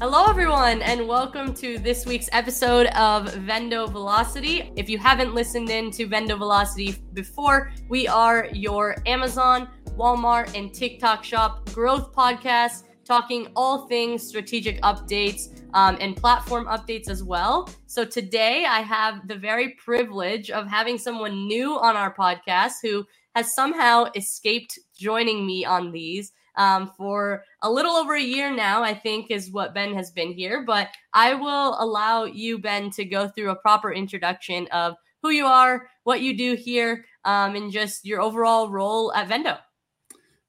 Hello, everyone, and welcome to this week's episode of Vendo Velocity. If you haven't listened in to Vendo Velocity before, we are your Amazon, Walmart, and TikTok shop growth podcast, talking all things strategic updates um, and platform updates as well. So today, I have the very privilege of having someone new on our podcast who has somehow escaped joining me on these um, for a little over a year now, I think is what Ben has been here. But I will allow you, Ben, to go through a proper introduction of who you are, what you do here, um, and just your overall role at Vendo.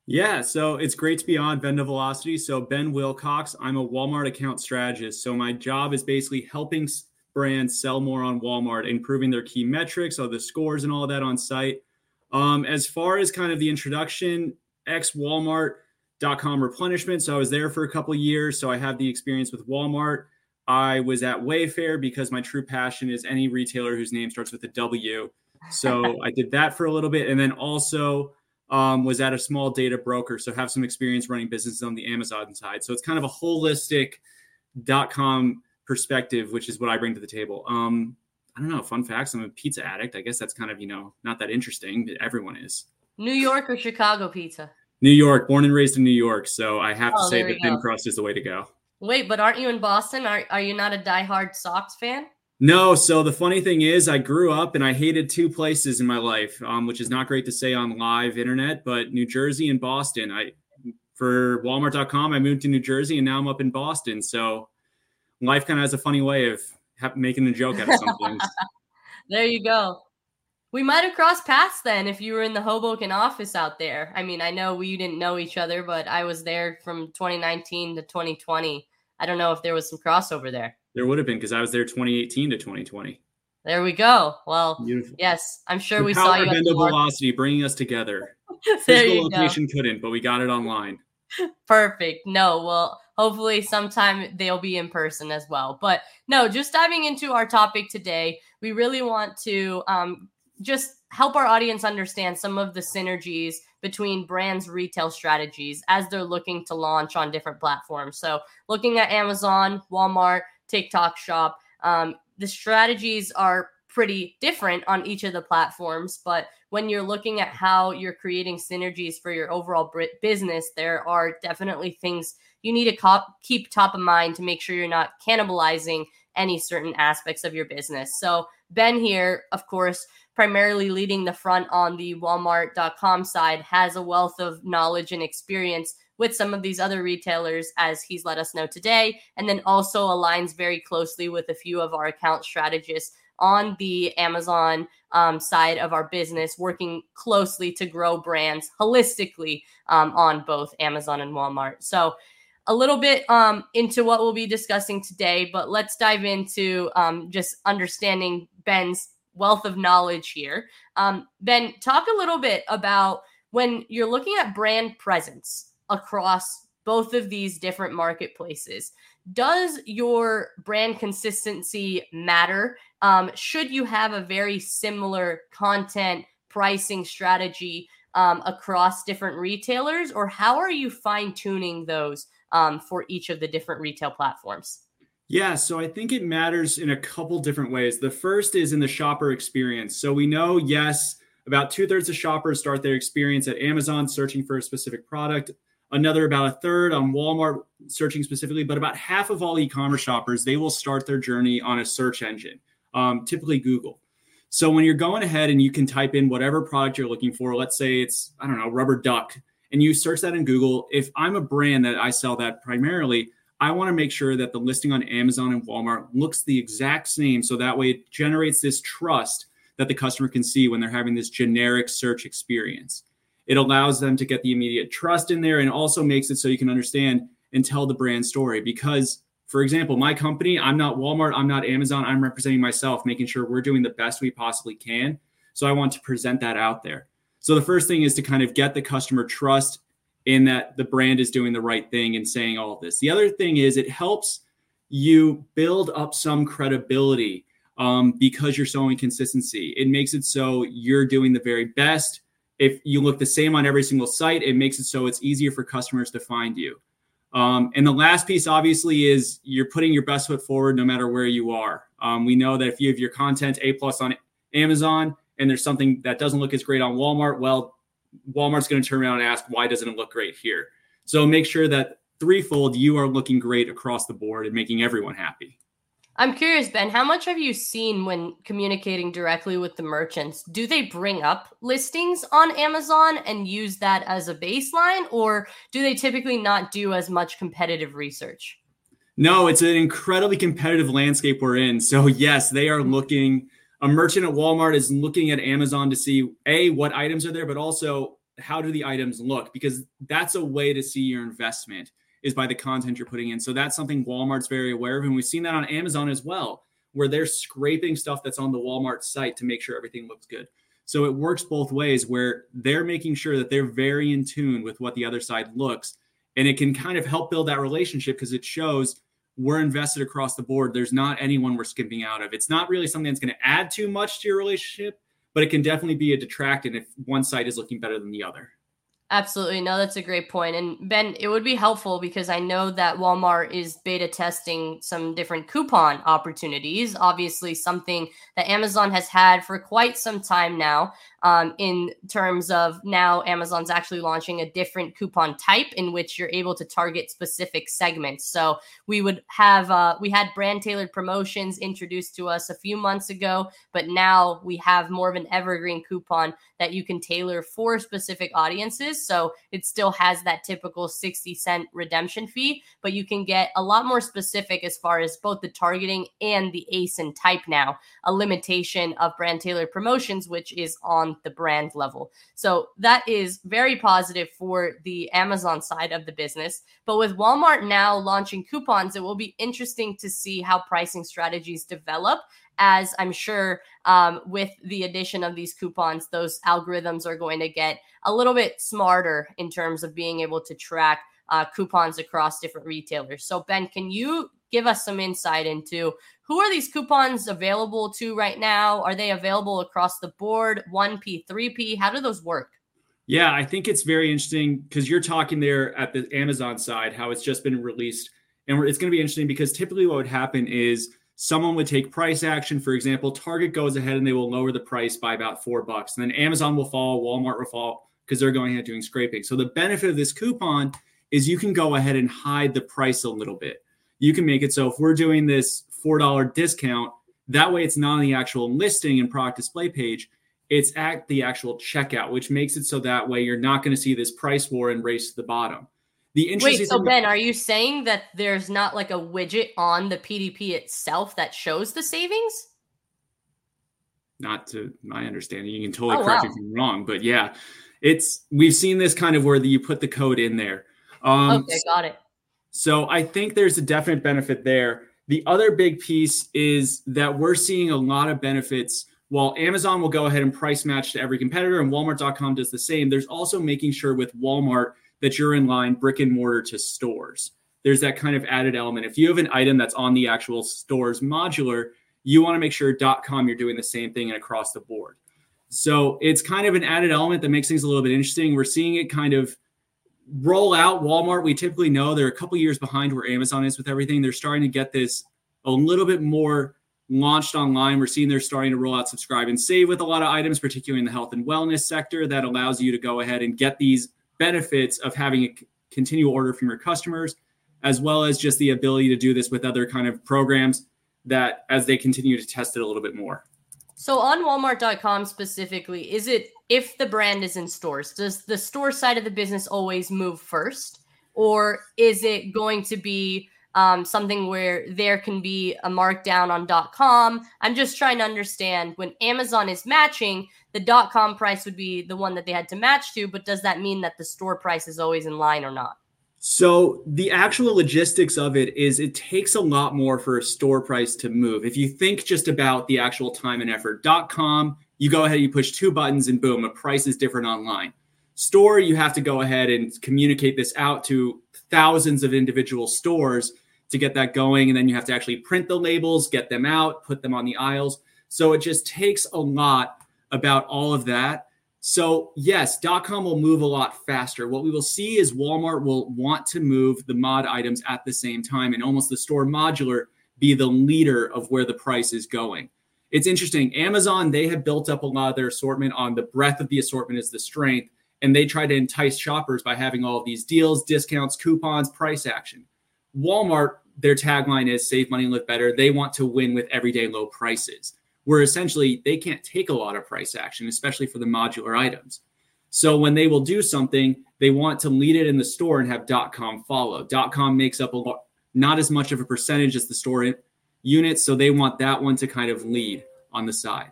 Yeah, so it's great to be on Vendo Velocity. So, Ben Wilcox, I'm a Walmart account strategist. So, my job is basically helping brands sell more on Walmart, improving their key metrics, all the scores and all that on site. Um, as far as kind of the introduction, ex Walmart, com replenishment. So I was there for a couple years. So I have the experience with Walmart. I was at Wayfair because my true passion is any retailer whose name starts with a W. So I did that for a little bit, and then also um, was at a small data broker. So have some experience running businesses on the Amazon side. So it's kind of a holistic dot com perspective, which is what I bring to the table. Um, I don't know. Fun facts: I'm a pizza addict. I guess that's kind of you know not that interesting, but everyone is. New York or Chicago pizza? New York, born and raised in New York. So I have oh, to say that thin crust is the way to go. Wait, but aren't you in Boston? Are, are you not a diehard Sox fan? No. So the funny thing is, I grew up and I hated two places in my life, um, which is not great to say on live internet, but New Jersey and Boston. I for Walmart.com, I moved to New Jersey and now I'm up in Boston. So life kind of has a funny way of making a joke out of something. there you go. We might have crossed paths then if you were in the Hoboken office out there. I mean, I know we didn't know each other, but I was there from 2019 to 2020. I don't know if there was some crossover there. There would have been because I was there 2018 to 2020. There we go. Well, Beautiful. yes, I'm sure the we saw you. Power of velocity bringing us together. Physical location go. couldn't, but we got it online. Perfect. No, well, hopefully sometime they'll be in person as well. But no, just diving into our topic today, we really want to um, just help our audience understand some of the synergies between brands retail strategies as they're looking to launch on different platforms. So looking at amazon walmart tiktok shop um, the strategies are pretty different on each of the platforms but when you're looking at how you're creating synergies for your overall business there are definitely things you need to keep top of mind to make sure you're not cannibalizing any certain aspects of your business. So ben here of course primarily leading the front on the walmart.com side has a wealth of knowledge and experience with some of these other retailers as he's let us know today and then also aligns very closely with a few of our account strategists on the amazon um, side of our business working closely to grow brands holistically um, on both amazon and walmart. So a little bit um, into what we'll be discussing today, but let's dive into um, just understanding Ben's wealth of knowledge here. Um, ben, talk a little bit about when you're looking at brand presence across both of these different marketplaces. Does your brand consistency matter? Um, should you have a very similar content pricing strategy um, across different retailers, or how are you fine tuning those um, for each of the different retail platforms? Yeah, so I think it matters in a couple different ways. The first is in the shopper experience. So we know, yes, about two thirds of shoppers start their experience at Amazon searching for a specific product. Another about a third on Walmart searching specifically, but about half of all e-commerce shoppers they will start their journey on a search engine, um, typically Google. So when you're going ahead and you can type in whatever product you're looking for, let's say it's I don't know rubber duck, and you search that in Google. If I'm a brand that I sell that primarily, I want to make sure that the listing on Amazon and Walmart looks the exact same. So that way it generates this trust that the customer can see when they're having this generic search experience. It allows them to get the immediate trust in there and also makes it so you can understand and tell the brand story. Because, for example, my company, I'm not Walmart, I'm not Amazon, I'm representing myself, making sure we're doing the best we possibly can. So I want to present that out there. So the first thing is to kind of get the customer trust in that the brand is doing the right thing and saying all this. The other thing is it helps you build up some credibility um, because you're showing consistency. It makes it so you're doing the very best. If you look the same on every single site, it makes it so it's easier for customers to find you. Um, and the last piece, obviously, is you're putting your best foot forward no matter where you are. Um, we know that if you have your content A plus on Amazon and there's something that doesn't look as great on Walmart, well, Walmart's going to turn around and ask, why doesn't it look great here? So make sure that threefold you are looking great across the board and making everyone happy. I'm curious, Ben, how much have you seen when communicating directly with the merchants? Do they bring up listings on Amazon and use that as a baseline, or do they typically not do as much competitive research? No, it's an incredibly competitive landscape we're in. So, yes, they are looking, a merchant at Walmart is looking at Amazon to see A, what items are there, but also how do the items look? Because that's a way to see your investment is by the content you're putting in. So that's something Walmart's very aware of. And we've seen that on Amazon as well, where they're scraping stuff that's on the Walmart site to make sure everything looks good. So it works both ways where they're making sure that they're very in tune with what the other side looks. And it can kind of help build that relationship because it shows we're invested across the board. There's not anyone we're skimping out of. It's not really something that's going to add too much to your relationship, but it can definitely be a detractant if one side is looking better than the other. Absolutely. No, that's a great point. And Ben, it would be helpful because I know that Walmart is beta testing some different coupon opportunities. Obviously, something that Amazon has had for quite some time now um, in terms of now Amazon's actually launching a different coupon type in which you're able to target specific segments. So we would have uh, we had brand tailored promotions introduced to us a few months ago, but now we have more of an evergreen coupon that you can tailor for specific audiences. So it still has that typical 60 cent redemption fee, but you can get a lot more specific as far as both the targeting and the ASIN type now, a limitation of brand tailored promotions, which is on the brand level. So that is very positive for the Amazon side of the business. But with Walmart now launching coupons, it will be interesting to see how pricing strategies develop. As I'm sure um, with the addition of these coupons, those algorithms are going to get a little bit smarter in terms of being able to track uh, coupons across different retailers. So, Ben, can you give us some insight into who are these coupons available to right now? Are they available across the board, 1P, 3P? How do those work? Yeah, I think it's very interesting because you're talking there at the Amazon side, how it's just been released. And it's going to be interesting because typically what would happen is someone would take price action. For example, Target goes ahead and they will lower the price by about four bucks. And then Amazon will fall, Walmart will fall because they're going ahead doing scraping. So the benefit of this coupon is you can go ahead and hide the price a little bit you can make it so if we're doing this $4 discount, that way it's not on the actual listing and product display page, it's at the actual checkout, which makes it so that way you're not going to see this price war and race to the bottom. The interesting Wait, so Ben, are you saying that there's not like a widget on the PDP itself that shows the savings? Not to my understanding. You can totally oh, correct wow. me if I'm wrong, but yeah, it's we've seen this kind of where the, you put the code in there. Um, okay, got it. So I think there's a definite benefit there. The other big piece is that we're seeing a lot of benefits. While Amazon will go ahead and price match to every competitor and Walmart.com does the same, there's also making sure with Walmart that you're in line brick and mortar to stores. There's that kind of added element. If you have an item that's on the actual store's modular, you want to make sure .com you're doing the same thing and across the board. So it's kind of an added element that makes things a little bit interesting. We're seeing it kind of roll out Walmart, we typically know they're a couple years behind where Amazon is with everything. They're starting to get this a little bit more launched online. We're seeing they're starting to roll out subscribe and save with a lot of items, particularly in the health and wellness sector, that allows you to go ahead and get these benefits of having a continual order from your customers, as well as just the ability to do this with other kind of programs that as they continue to test it a little bit more. So on Walmart.com specifically, is it if the brand is in stores, does the store side of the business always move first? Or is it going to be um, something where there can be a markdown on .com? I'm just trying to understand when Amazon is matching, the .com price would be the one that they had to match to, but does that mean that the store price is always in line or not? So the actual logistics of it is it takes a lot more for a store price to move. If you think just about the actual time and effort, .com you go ahead, you push two buttons, and boom, a price is different online. Store, you have to go ahead and communicate this out to thousands of individual stores to get that going. And then you have to actually print the labels, get them out, put them on the aisles. So it just takes a lot about all of that. So, yes, dot .com will move a lot faster. What we will see is Walmart will want to move the mod items at the same time and almost the store modular be the leader of where the price is going. It's interesting. Amazon, they have built up a lot of their assortment on the breadth of the assortment is the strength. And they try to entice shoppers by having all these deals, discounts, coupons, price action. Walmart, their tagline is save money, live better. They want to win with everyday low prices where essentially they can't take a lot of price action, especially for the modular items. So when they will do something, they want to lead it in the store and have .com follow. .com makes up a lot, not as much of a percentage as the store units, so they want that one to kind of lead on the side.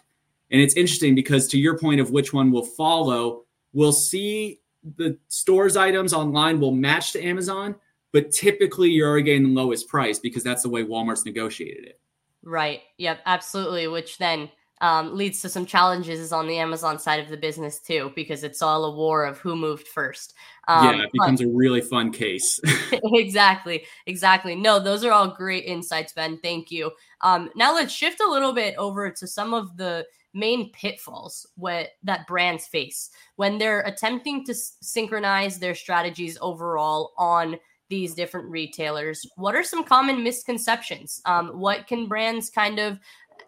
And it's interesting because to your point of which one will follow, we'll see the store's items online will match to Amazon, but typically you're already getting the lowest price because that's the way Walmart's negotiated it. Right. Yep. Absolutely. Which then um, leads to some challenges on the Amazon side of the business too, because it's all a war of who moved first. Um, yeah, it becomes but, a really fun case. exactly. Exactly. No, those are all great insights, Ben. Thank you. Um, now let's shift a little bit over to some of the main pitfalls what, that brands face when they're attempting to s- synchronize their strategies overall on these different retailers. What are some common misconceptions? Um, what can brands kind of,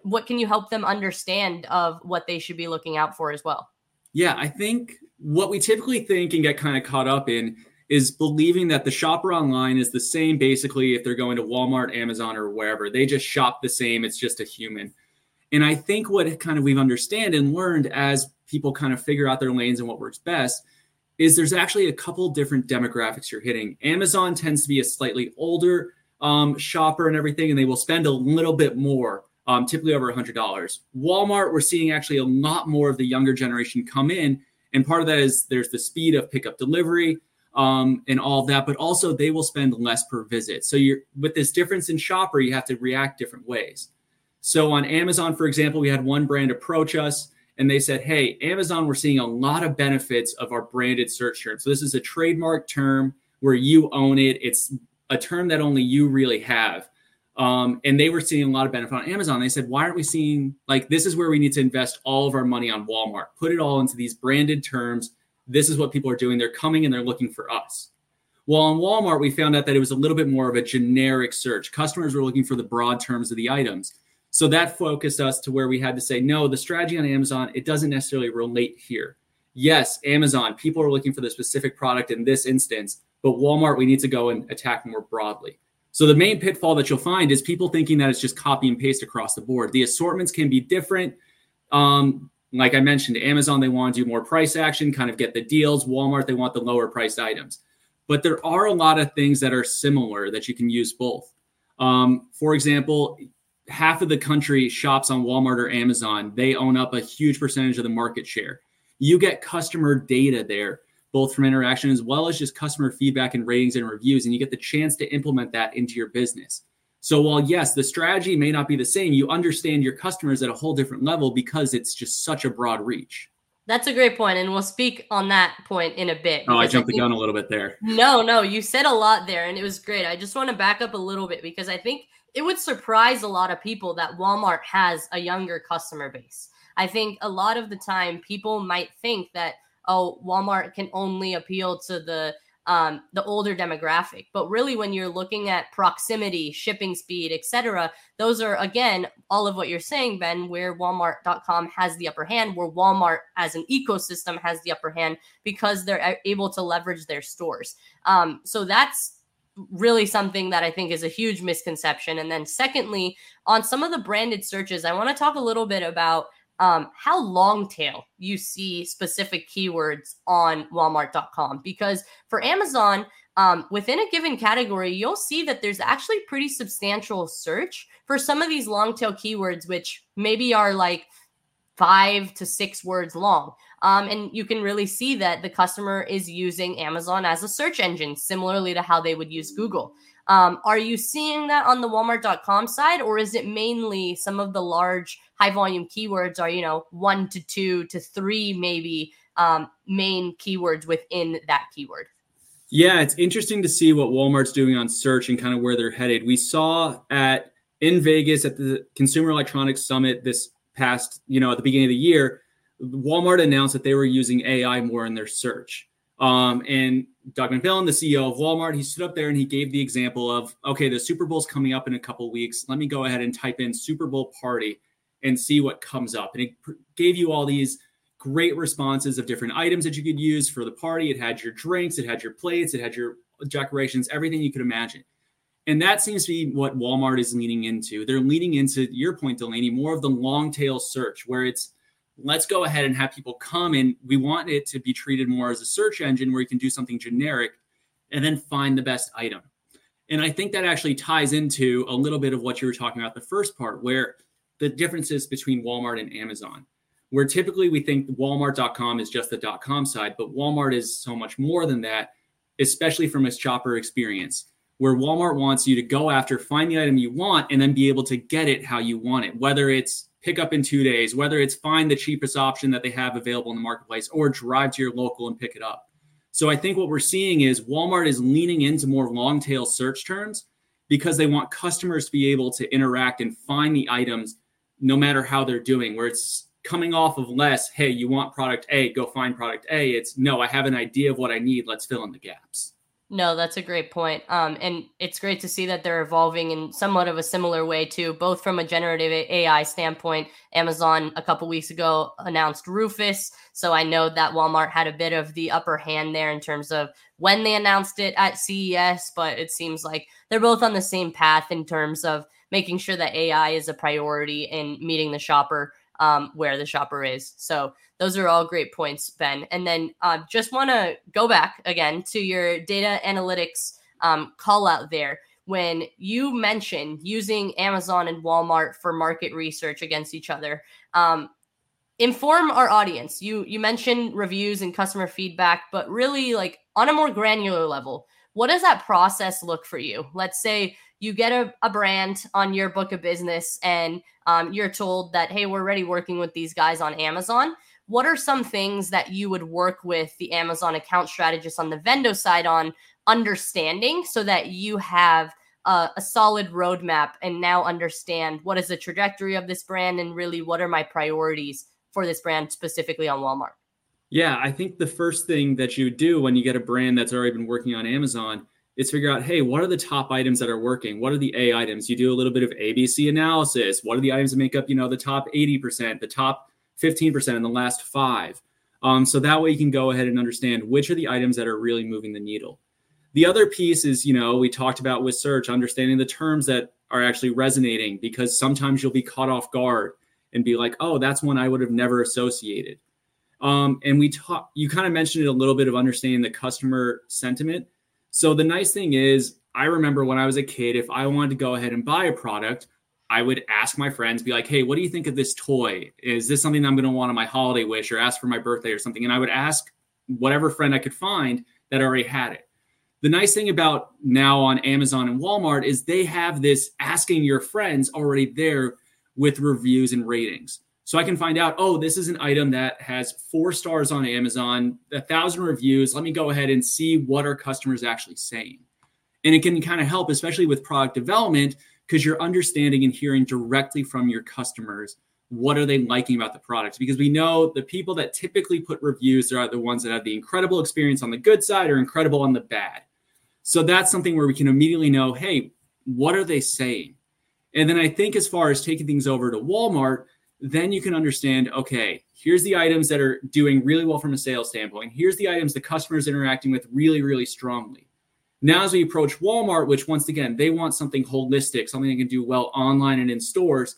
what can you help them understand of what they should be looking out for as well? Yeah, I think what we typically think and get kind of caught up in is believing that the shopper online is the same basically if they're going to Walmart, Amazon, or wherever. They just shop the same. It's just a human. And I think what kind of we've understand and learned as people kind of figure out their lanes and what works best is there's actually a couple different demographics you're hitting. Amazon tends to be a slightly older um, shopper and everything, and they will spend a little bit more, um, typically over $100. Walmart, we're seeing actually a lot more of the younger generation come in. And part of that is there's the speed of pickup delivery um, and all of that, but also they will spend less per visit. So you're with this difference in shopper, you have to react different ways. So on Amazon, for example, we had one brand approach us and they said, Hey, Amazon, we're seeing a lot of benefits of our branded search term. So this is a trademark term where you own it. It's a term that only you really have. Um, and they were seeing a lot of benefit on Amazon. They said, why aren't we seeing like this is where we need to invest all of our money on Walmart, put it all into these branded terms. This is what people are doing. They're coming and they're looking for us. Well, on Walmart, we found out that it was a little bit more of a generic search. Customers were looking for the broad terms of the items. So that focused us to where we had to say, no, the strategy on Amazon, it doesn't necessarily relate here. Yes, Amazon, people are looking for the specific product in this instance, but Walmart, we need to go and attack more broadly. So the main pitfall that you'll find is people thinking that it's just copy and paste across the board. The assortments can be different. Um, like I mentioned, Amazon, they want to do more price action, kind of get the deals. Walmart, they want the lower priced items. But there are a lot of things that are similar that you can use both. Um, for example, half of the country shops on Walmart or Amazon. They own up a huge percentage of the market share. You get customer data there, both from interaction as well as just customer feedback and ratings and reviews, and you get the chance to implement that into your business. So while yes, the strategy may not be the same, you understand your customers at a whole different level because it's just such a broad reach. That's a great point, and we'll speak on that point in a bit. Oh, I jumped I think, the gun a little bit there. No, no, you said a lot there, and it was great. I just want to back up a little bit because I think it would surprise a lot of people that Walmart has a younger customer base. I think a lot of the time people might think that oh Walmart can only appeal to the um, the older demographic, but really when you're looking at proximity, shipping speed, etc., those are again all of what you're saying, Ben. Where Walmart.com has the upper hand, where Walmart as an ecosystem has the upper hand because they're able to leverage their stores. Um, so that's really something that I think is a huge misconception. And then, secondly, on some of the branded searches, I want to talk a little bit about um, how long tail you see specific keywords on Walmart.com. Because for Amazon, um, within a given category, you'll see that there's actually pretty substantial search for some of these long tail keywords, which maybe are like five to six words long. Um, and you can really see that the customer is using Amazon as a search engine, similarly to how they would use Google. Um, are you seeing that on the Walmart.com side, or is it mainly some of the large high volume keywords are, you know, one to two to three, maybe um, main keywords within that keyword? Yeah, it's interesting to see what Walmart's doing on search and kind of where they're headed. We saw at in Vegas at the Consumer Electronics Summit this past, you know, at the beginning of the year, Walmart announced that they were using AI more in their search. Um, and Doug McMillon, the CEO of Walmart, he stood up there and he gave the example of, okay, the Super Bowl's coming up in a couple weeks. Let me go ahead and type in Super Bowl party and see what comes up. And it gave you all these great responses of different items that you could use for the party. It had your drinks, it had your plates, it had your decorations, everything you could imagine. And that seems to be what Walmart is leaning into. They're leaning into your point, Delaney, more of the long tail search where it's let's go ahead and have people come and we want it to be treated more as a search engine where you can do something generic and then find the best item. And I think that actually ties into a little bit of what you were talking about the first part, where the differences between Walmart and Amazon, where typically we think Walmart.com is just the .com side, but Walmart is so much more than that, especially from a shopper experience where Walmart wants you to go after, find the item you want, and then be able to get it how you want it, whether it's pick up in two days, whether it's find the cheapest option that they have available in the marketplace or drive to your local and pick it up. So I think what we're seeing is Walmart is leaning into more long tail search terms because they want customers to be able to interact and find the items no matter how they're doing, where it's coming off of less, hey, you want product A, go find product A. It's no, I have an idea of what I need. Let's fill in the gaps. No, that's a great point. Um, and it's great to see that they're evolving in somewhat of a similar way too, both from a generative AI standpoint. Amazon a couple weeks ago announced Rufus, so I know that Walmart had a bit of the upper hand there in terms of when they announced it at CES. But it seems like they're both on the same path in terms of making sure that AI is a priority in meeting the shopper um, where the shopper is. So those are all great points, Ben. And then uh, just want to go back again to your data analytics um, call out there when you mentioned using Amazon and Walmart for market research against each other. Um, inform our audience. You you mentioned reviews and customer feedback, but really like on a more granular level, what does that process look for you? Let's say you get a, a brand on your book of business and um, you're told that, hey, we're already working with these guys on Amazon. What are some things that you would work with the Amazon account strategist on the Vendo side on understanding so that you have a, a solid roadmap and now understand what is the trajectory of this brand and really what are my priorities for this brand specifically on Walmart? Yeah, I think the first thing that you do when you get a brand that's already been working on Amazon is figure out, hey, what are the top items that are working? What are the A items? You do a little bit of ABC analysis. What are the items that make up, you know, the top 80%, the top 15%, and the last five? Um, so that way you can go ahead and understand which are the items that are really moving the needle. The other piece is, you know, we talked about with search, understanding the terms that are actually resonating because sometimes you'll be caught off guard and be like, oh, that's one I would have never associated. Um, and we talk, you kind of mentioned it a little bit of understanding the customer sentiment. So the nice thing is, I remember when I was a kid, if I wanted to go ahead and buy a product, I would ask my friends, be like, hey, what do you think of this toy? Is this something I'm going to want on my holiday wish or ask for my birthday or something? And I would ask whatever friend I could find that already had it. The nice thing about now on Amazon and Walmart is they have this asking your friends already there with reviews and ratings. So I can find out, oh, this is an item that has four stars on Amazon, a thousand reviews. Let me go ahead and see what our customers actually saying. And it can kind of help, especially with product development, because you're understanding and hearing directly from your customers what are they liking about the product because we know the people that typically put reviews are the ones that have the incredible experience on the good side or incredible on the bad so that's something where we can immediately know hey what are they saying and then i think as far as taking things over to walmart then you can understand okay, here's the items that are doing really well from a sales standpoint. Here's the items the customer's interacting with really, really strongly. Now, as we approach Walmart, which once again, they want something holistic, something that can do well online and in stores,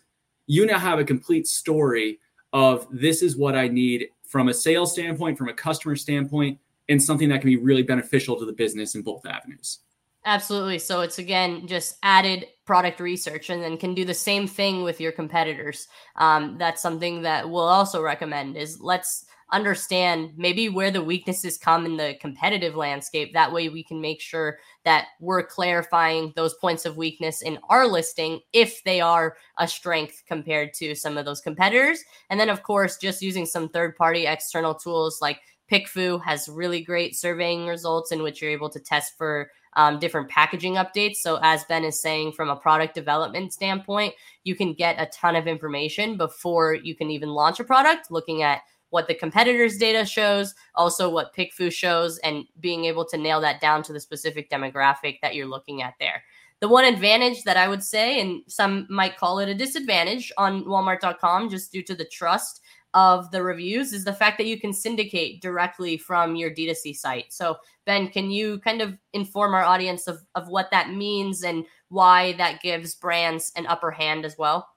you now have a complete story of this is what I need from a sales standpoint, from a customer standpoint, and something that can be really beneficial to the business in both avenues. Absolutely. So it's again just added product research and then can do the same thing with your competitors. Um, that's something that we'll also recommend is let's understand maybe where the weaknesses come in the competitive landscape. That way we can make sure that we're clarifying those points of weakness in our listing if they are a strength compared to some of those competitors. And then of course, just using some third party external tools like PickFu has really great surveying results in which you're able to test for um, different packaging updates. So, as Ben is saying, from a product development standpoint, you can get a ton of information before you can even launch a product, looking at what the competitors' data shows, also what PickFu shows, and being able to nail that down to the specific demographic that you're looking at there. The one advantage that I would say, and some might call it a disadvantage on Walmart.com just due to the trust of the reviews is the fact that you can syndicate directly from your D2C site. So, Ben, can you kind of inform our audience of, of what that means and why that gives brands an upper hand as well?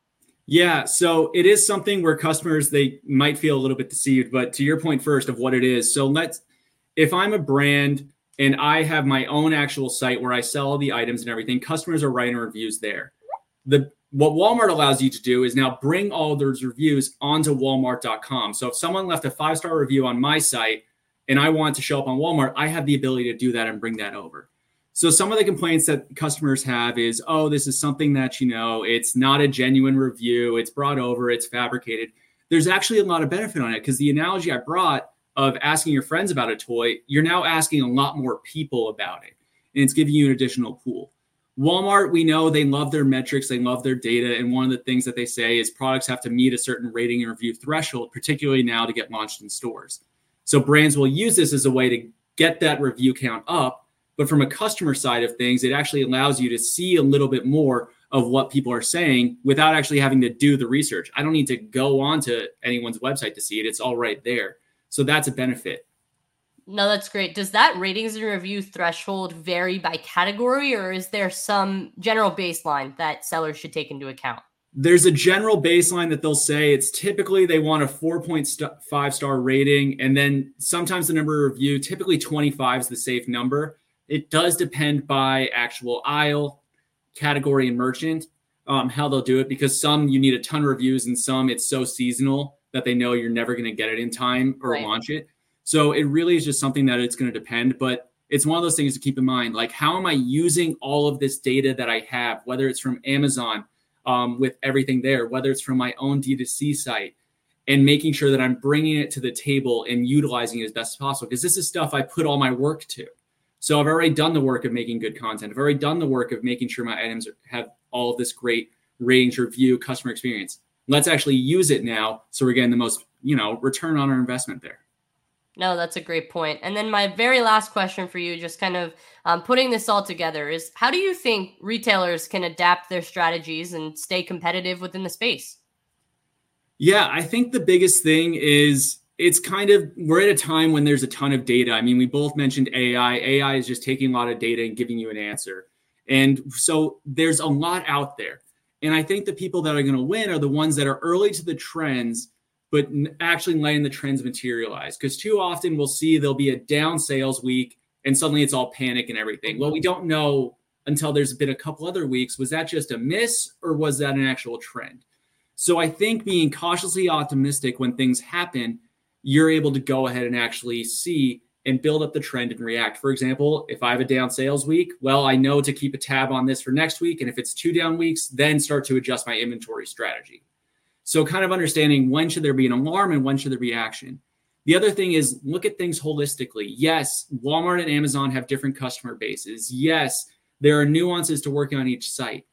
Yeah, so it is something where customers they might feel a little bit deceived, but to your point first of what it is. So let's if I'm a brand and I have my own actual site where I sell all the items and everything, customers are writing reviews there. The what Walmart allows you to do is now bring all those reviews onto walmart.com. So if someone left a five-star review on my site and I want to show up on Walmart, I have the ability to do that and bring that over. So some of the complaints that customers have is, oh, this is something that, you know, it's not a genuine review, it's brought over, it's fabricated. There's actually a lot of benefit on it because the analogy I brought of asking your friends about a toy, you're now asking a lot more people about it. And it's giving you an additional pool. Walmart, we know they love their metrics, they love their data. And one of the things that they say is products have to meet a certain rating and review threshold, particularly now to get launched in stores. So brands will use this as a way to get that review count up but from a customer side of things, it actually allows you to see a little bit more of what people are saying without actually having to do the research. I don't need to go onto anyone's website to see it. It's all right there. So that's a benefit. No, that's great. Does that ratings and review threshold vary by category, or is there some general baseline that sellers should take into account? There's a general baseline that they'll say it's typically they want a 4.5 star rating, and then sometimes the number of review, typically 25 is the safe number. It does depend by actual aisle, category, and merchant um, how they'll do it because some you need a ton of reviews and some it's so seasonal that they know you're never going to get it in time or right. launch it. So it really is just something that it's going to depend. But it's one of those things to keep in mind. Like, how am I using all of this data that I have, whether it's from Amazon um, with everything there, whether it's from my own D2C site, and making sure that I'm bringing it to the table and utilizing it as best as possible? Because this is stuff I put all my work to. So I've already done the work of making good content. I've already done the work of making sure my items have all of this great range, review, customer experience. Let's actually use it now so we're getting the most, you know, return on our investment there. No, that's a great point. And then my very last question for you, just kind of um, putting this all together, is how do you think retailers can adapt their strategies and stay competitive within the space? Yeah, I think the biggest thing is it's kind of we're at a time when there's a ton of data. I mean, we both mentioned AI. AI is just taking a lot of data and giving you an answer. And so there's a lot out there. And I think the people that are going to win are the ones that are early to the trends, but actually letting the trends materialize. Because too often we'll see there'll be a down sales week and suddenly it's all panic and everything. Well, we don't know until there's been a couple other weeks. Was that just a miss or was that an actual trend? So I think being cautiously optimistic when things happen you're able to go ahead and actually see and build up the trend and react. For example, if I have a down sales week, well, I know to keep a tab on this for next week. And if it's two down weeks, then start to adjust my inventory strategy. So, kind of understanding when should there be an alarm and when should there be action. The other thing is look at things holistically. Yes, Walmart and Amazon have different customer bases. Yes, there are nuances to working on each site.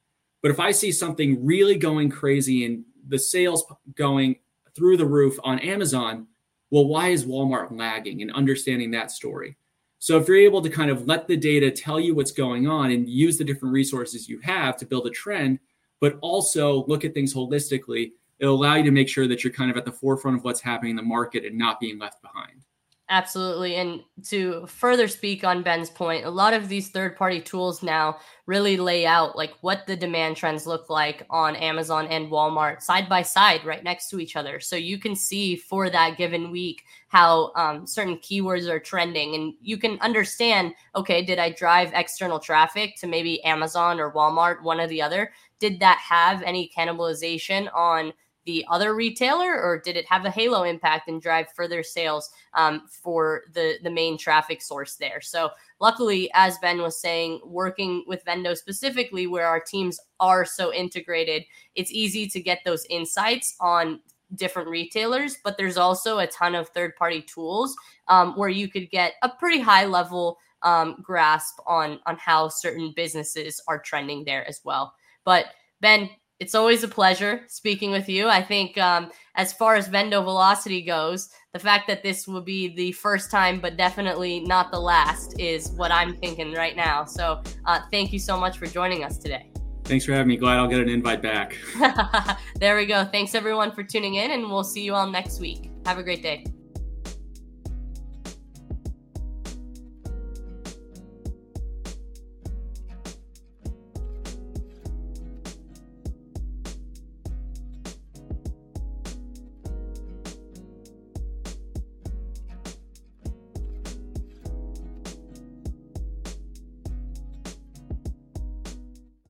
But if I see something really going crazy and the sales going through the roof on Amazon, well, why is Walmart lagging and understanding that story? So if you're able to kind of let the data tell you what's going on and use the different resources you have to build a trend, but also look at things holistically, it'll allow you to make sure that you're kind of at the forefront of what's happening in the market and not being left behind. Absolutely. And to further speak on Ben's point, a lot of these third party tools now really lay out like what the demand trends look like on Amazon and Walmart side by side, right next to each other. So you can see for that given week how um, certain keywords are trending. And you can understand okay, did I drive external traffic to maybe Amazon or Walmart, one or the other? Did that have any cannibalization on the other retailer, or did it have a halo impact and drive further sales um, for the the main traffic source there? So luckily, as Ben was saying, working with Vendo specifically, where our teams are so integrated, it's easy to get those insights on different retailers. But there's also a ton of third party tools um, where you could get a pretty high level um, grasp on on how certain businesses are trending there as well. But Ben, it's always a pleasure speaking with you. I think um, as far as Vendo Velocity goes, the fact that this will be the first time, but definitely not the last, is what I'm thinking right now. So uh, thank you so much for joining us today. Thanks for having me. Glad I'll get an invite back. there we go. Thanks everyone for tuning in, and we'll see you all next week. Have a great day.